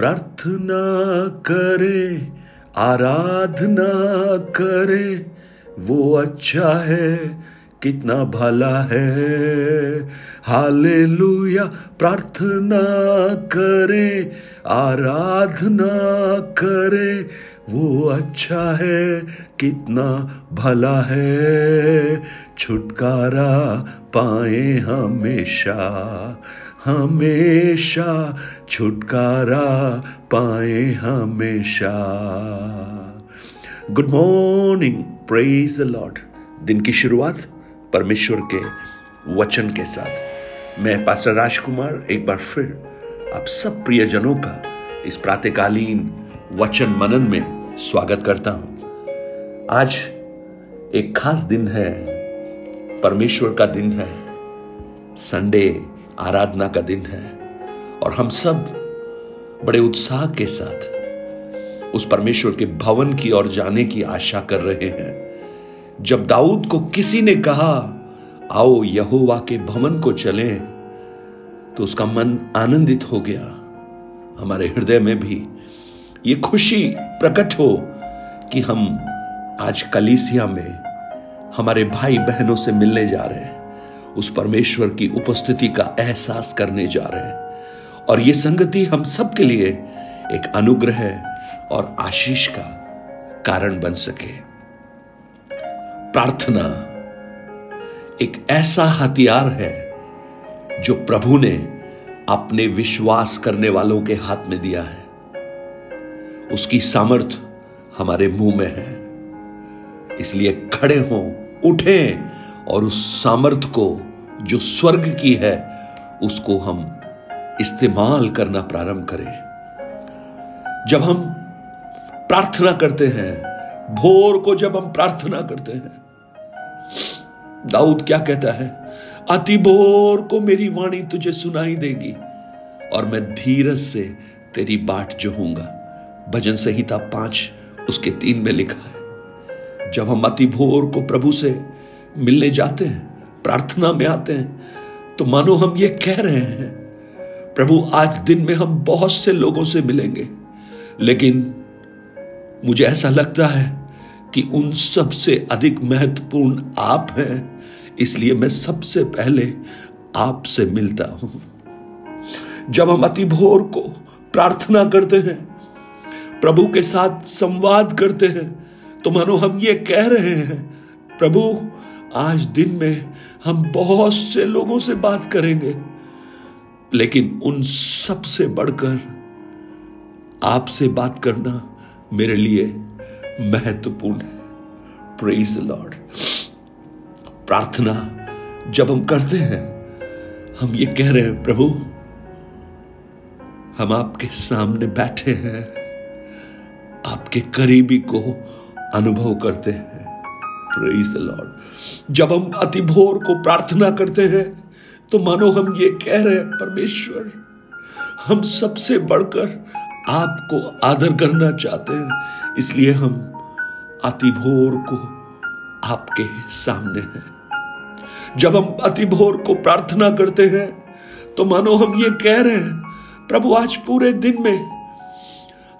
प्रार्थना करे, आराधना करे, वो अच्छा है, कितना भला है। हालेलुया, प्रार्थना करे, आराधना करे, वो अच्छा है, कितना भला है। छुटकारा पाए हमेशा हमेशा छुटकारा पाए हमेशा। Good morning praise the Lord दिन की शुरुआत परमेश्वर के वचन के साथ। मैं पास्टर राजकुमार, एक बार फिर आप सब प्रियजनों का इस प्रातकालीन वचन मनन में स्वागत करता हूँ। आज एक खास दिन है, परमेश्वर का दिन है संडे आराधना का दिन है और हम सब बड़े उत्साह के साथ उस परमेश्वर के भवन की ओर जाने की आशा कर रहे हैं। जब दाऊद को किसी ने कहा, आओ यहोवा के भवन को चले तो उसका मन आनंदित हो गया। हमारे हृदय में भी ये खुशी प्रकट हो कि हम आज कलीसिया में हमारे भाई बहनों से मिलने जा रहे हैं। उस परमेश्वर की उपस्थिति का एहसास करने जा रहे हैं। और ये संगति हम सबके लिए एक अनुग्रह और आशीष का कारण बन सके। प्रार्थना एक ऐसा हथियार है जो प्रभु ने अपने विश्वास करने वालों के हाथ में दिया है। उसकी सामर्थ हमारे मुँह में है। इसलिए खड़े हों, उठें और उस सामर्थ को जो स्वर्ग की है, उसको हम इस्तेमाल करना प्रारंभ करें। जब हम प्रार्थना करते हैं, भोर को जब हम प्रार्थना करते हैं, दाऊद क्या कहता है? अति भोर को मेरी वाणी तुझे सुनाई देगी, और मैं धीरज से तेरी बाट जोहूँगा। भजन संहिता पाँच, उसके तीन में लिखा है, जब हम अति भोर को प्रभु से मिलने जाते हैं, प्रार्थना में आते हैं। तो मानो हम ये कह रहे हैं, प्रभु, आज दिन में हम बहुत से लोगों से मिलेंगे, लेकिन मुझे ऐसा लगता है कि उन सबसे अधिक महत्वपूर्ण आप हैं, इसलिए मैं सबसे पहले आपसे मिलता हूँ। जब हम अति भोर को प्रार्थना करते हैं, प्रभु के साथ संवाद करते हैं तो मानो हम ये कह रहे हैं, प्रभु आज दिन में हम बहुत से लोगों से बात करेंगे, लेकिन उन सबसे बढ़कर आपसे बात करना मेरे लिए महत्वपूर्ण है। प्रेज लॉर्ड प्रार्थना जब हम करते हैं, हम ये कह रहे हैं, प्रभु, हम आपके सामने बैठे हैं, आपके करीबी को अनुभव करते हैं। प्रेज लॉर्ड जब हम अति भोर को प्रार्थना करते हैं तो मानो हम ये कह रहे हैं, परमेश्वर, हम सबसे बढ़कर आपको आदर करना चाहते हैं, इसलिए हम अति भोर को आपके सामने हैं. जब हम अति भोर को प्रार्थना करते हैं तो मानो हम ये कह रहे हैं, प्रभु, आज पूरे दिन में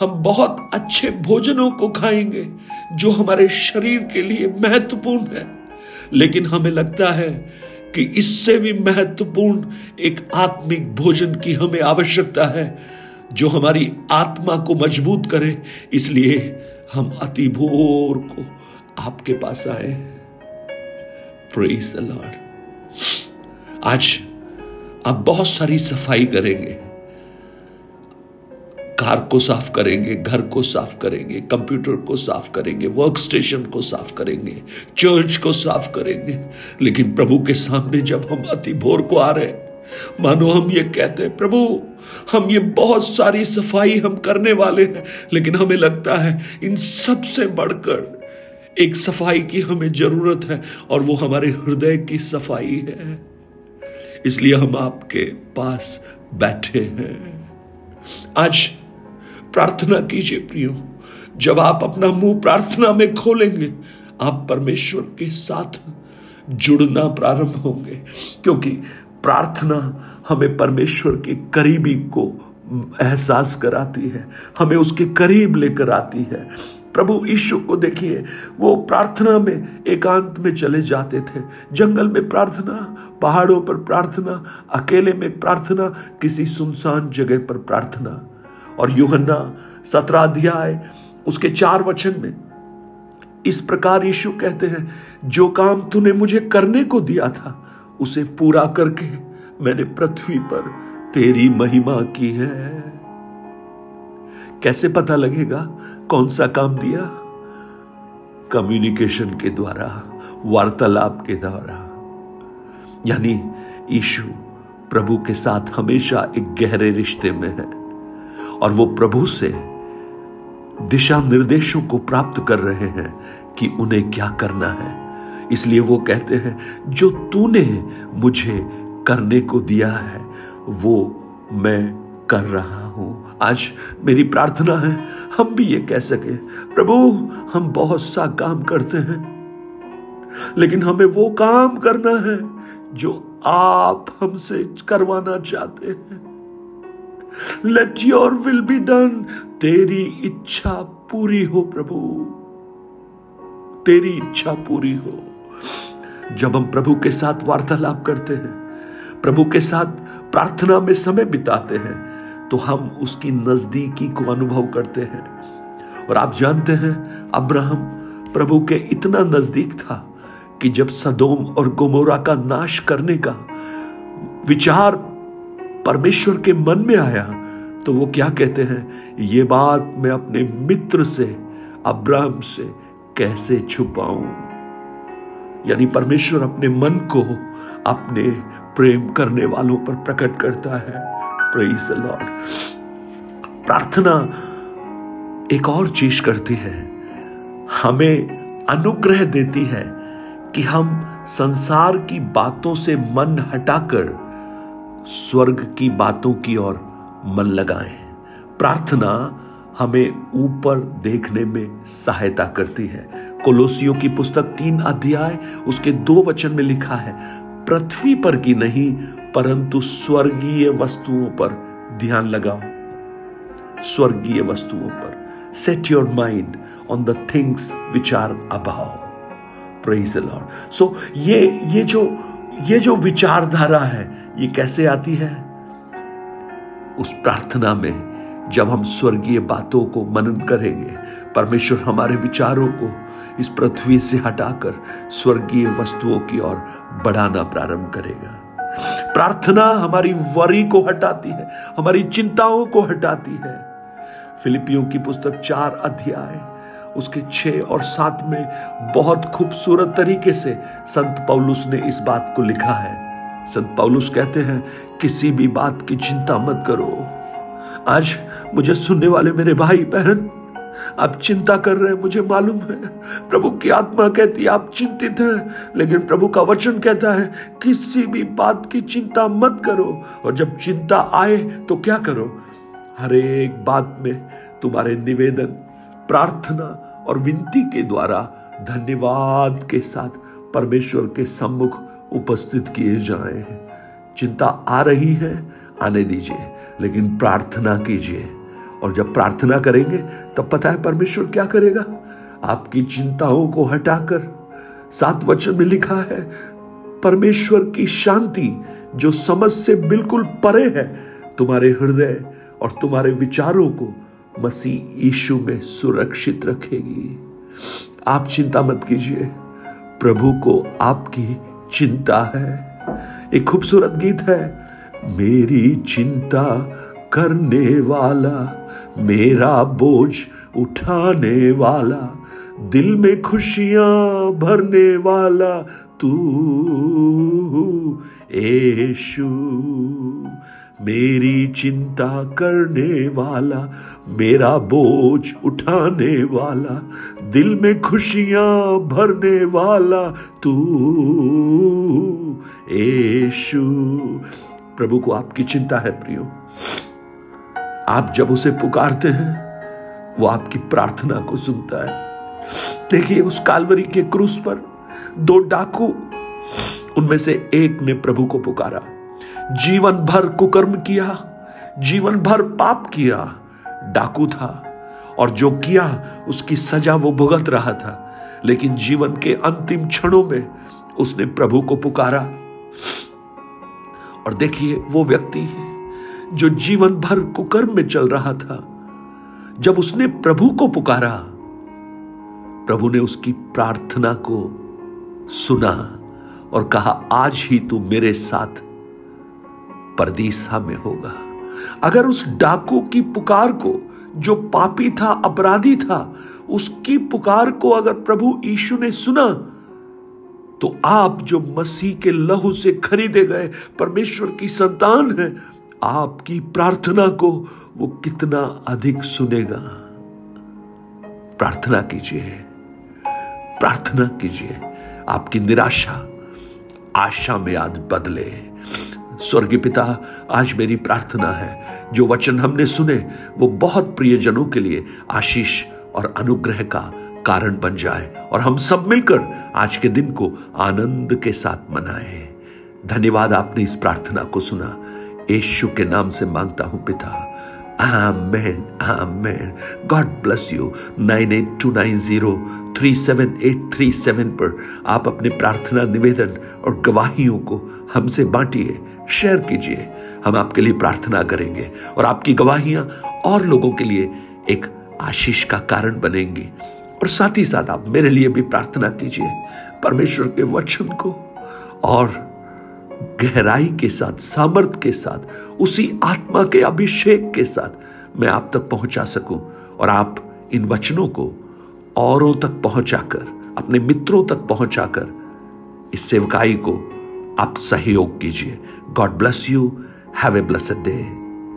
हम बहुत अच्छे भोजनों को खाएँगे, जो हमारे शरीर के लिए महत्वपूर्ण है। लेकिन हमें लगता है कि इससे भी महत्वपूर्ण एक आत्मिक भोजन की हमें आवश्यकता है, जो हमारी आत्मा को मज़बूत करे। इसलिए हम अति भोर को आपके पास आए प्रेज द लॉर्ड आज आप बहुत सारी सफ़ाई करेंगे। कार को साफ़ करेंगे, घर को साफ़ करेंगे, कंप्यूटर को साफ़ करेंगे वर्क स्टेशन को साफ़ करेंगे चर्च को साफ़ करेंगे। लेकिन प्रभु के सामने जब हम अति भोर को आ रहे मानो हम ये कहते हैं, प्रभु, हम ये बहुत सारी सफ़ाई हम करने वाले हैं, लेकिन हमें लगता है इन सबसे बढ़कर एक सफ़ाई की हमें ज़रूरत है और वो हमारे हृदय की सफ़ाई है। इसलिए हम आपके पास बैठे हैं। आज प्रार्थना कीजिए प्रियो। जब आप अपना मुँह प्रार्थना में खोलेंगे, आप परमेश्वर के साथ जुड़ना प्रारंभ होंगे। क्योंकि प्रार्थना हमें परमेश्वर के करीबी को एहसास कराती है, हमें उसके करीब लेकर आती है। प्रभु ईशु को देखिए, वो प्रार्थना में एकांत में चले जाते थे। जंगल में प्रार्थना, पहाड़ों पर प्रार्थना, अकेले में प्रार्थना, किसी सुनसान जगह पर प्रार्थना। और युहन्ना सत्रह अध्याय, उसके चार वचन में इस प्रकार यीशु कहते हैं, जो काम तूने मुझे करने को दिया था, उसे पूरा करके मैंने पृथ्वी पर तेरी महिमा की है। कैसे पता लगेगा कौन सा काम दिया? कम्युनिकेशन के द्वारा, वार्तालाप के द्वारा। यानी ईशु प्रभु के साथ हमेशा एक गहरे रिश्ते में है। और वो प्रभु से दिशा निर्देशों को प्राप्त कर रहे हैं कि उन्हें क्या करना है। इसलिए वो कहते हैं, जो तूने मुझे करने को दिया है, वो मैं कर रहा हूँ। आज मेरी प्रार्थना है, हम भी ये कह सके, प्रभु, हम बहुत सा काम करते हैं, लेकिन हमें वो काम करना है जो आप हमसे करवाना चाहते हैं। Let your will be done तेरी इच्छा पूरी हो, प्रभु। तेरी इच्छा पूरी हो। जब हम प्रभु के साथ वार्तालाप करते हैं, प्रभु के साथ प्रार्थना में समय बिताते हैं तो हम उसकी नजदीकी को अनुभव करते हैं। और आप जानते हैं, अब्राहम प्रभु के इतना नज़दीक था कि जब सदोम और गोमोरा का नाश करने का विचार परमेश्वर के मन में आया तो वो क्या कहते हैं? ये बात मैं अपने मित्र से, अब्राहम से कैसे छुपाऊं? यानी परमेश्वर अपने मन को अपने प्रेम करने वालों पर प्रकट करता है। प्रेज द लॉर्ड प्रार्थना एक और चीज़ करती है। हमें अनुग्रह देती है कि हम संसार की बातों से मन हटाकर स्वर्ग की बातों की ओर मन लगाएँ। प्रार्थना हमें ऊपर देखने में सहायता करती है। कोलोसियों की पुस्तक तीन अध्याय, उसके दो वचन में लिखा है, पृथ्वी पर की नहीं, परंतु स्वर्गीय वस्तुओं पर ध्यान लगाओ। स्वर्गीय वस्तुओं पर। Set your mind on the things which are above praise Lord so ये ये जो ये जो विचारधारा है, ये कैसे आती है? उस प्रार्थना में जब हम स्वर्गीय बातों को मनन करेंगे, परमेश्वर हमारे विचारों को इस पृथ्वी से हटाकर स्वर्गीय वस्तुओं की ओर बढ़ाना प्रारंभ करेगा। प्रार्थना हमारी वरी को हटाती है, हमारी चिंताओं को हटाती है। फिलिपियों की पुस्तक चार अध्याय उसके छह और सात में बहुत खूबसूरत तरीके से संत पौलुस ने इस बात को लिखा है। संत पौलुस कहते हैं, किसी भी बात की चिंता मत करो। आज मुझे सुनने वाले मेरे भाई बहन, आप चिंता कर रहे हैं, मुझे मालूम है। प्रभु की आत्मा कहती है, आप चिंतित हैं, लेकिन प्रभु का वचन कहता है, किसी भी बात की चिंता मत करो। और जब चिंता आए तो क्या करो? हर एक बात में तुम्हारे निवेदन प्रार्थना और विनती के द्वारा धन्यवाद के साथ परमेश्वर के सम्मुख उपस्थित किए जाए चिंता आ रही है, आने दीजिए, लेकिन प्रार्थना कीजिए। और जब प्रार्थना करेंगे, तब पता है परमेश्वर क्या करेगा? आपकी चिंताओं को हटाकर सात वचन में लिखा है, परमेश्वर की शांति जो समझ से बिल्कुल परे है, तुम्हारे हृदय और तुम्हारे विचारों को मसीह यीशु में सुरक्षित रखेगी। आप चिंता मत कीजिए। प्रभु को आपकी चिंता है। एक खूबसूरत गीत है। मेरी चिंता करने वाला, मेरा बोझ उठाने वाला, दिल में खुशियाँ भरने वाला तू ऐशु मेरी चिंता करने वाला, मेरा बोझ उठाने वाला, दिल में खुशियाँ भरने वाला तू ऐशु प्रभु को आपकी चिंता है, प्रियो। आप जब उसे पुकारते हैं, वो आपकी प्रार्थना को सुनता है। देखिए, उस कालवरी के क्रूस पर दो डाकू, उनमें से एक ने प्रभु को पुकारा। जीवन भर कुकर्म किया जीवन भर पाप किया, डाकू था और जो किया, उसकी सजा वो भुगत रहा था। लेकिन जीवन के अंतिम क्षणों में उसने प्रभु को पुकारा। और देखिए, वो व्यक्ति जो जीवन भर कुकर्म में चल रहा था। जब उसने प्रभु को पुकारा, प्रभु ने उसकी प्रार्थना को सुना और कहा, आज ही तू मेरे साथ परदीसा में होगा। अगर उस डाकू की पुकार को, जो पापी था, अपराधी था, उसकी पुकार को अगर प्रभु यीशु ने सुना तो आप जो मसीह के लहू से खरीदे गए परमेश्वर की संतान है, आपकी प्रार्थना को वो कितना अधिक सुनेगा। प्रार्थना कीजिए। प्रार्थना कीजिए। आपकी निराशा, आशा में आज बदले। स्वर्गीय पिता आज मेरी प्रार्थना है। जो वचन हमने सुने, वो बहुत प्रियजनों के लिए आशीष और अनुग्रह का कारण बन जाए और हम सब मिलकर आज के दिन को आनंद के साथ मनाए। धन्यवाद आपने इस प्रार्थना को सुना। यीशु के नाम से माँगता हूँ, पिता। Amen amen. God bless you. Nine eight two nine zero three seven eight three seven पर आप अपने प्रार्थना निवेदन और गवाहियों को हमसे बांटिए। शेयर कीजिए। हम आपके लिए प्रार्थना करेंगे और आपकी गवाहियाँ और लोगों के लिए एक आशीष का कारण बनेंगी। और साथ ही साथ आप मेरे लिए भी प्रार्थना कीजिए परमेश्वर के वचन को और गहराई के साथ, सामर्थ के साथ, उसी आत्मा के अभिषेक के साथ मैं आप तक पहुँचा सकूँ और आप इन वचनों को औरों तक पहुंचाकर, अपने मित्रों तक पहुंचाकर इस सेवकाई को आप सहयोग कीजिए। God bless you have a blessed day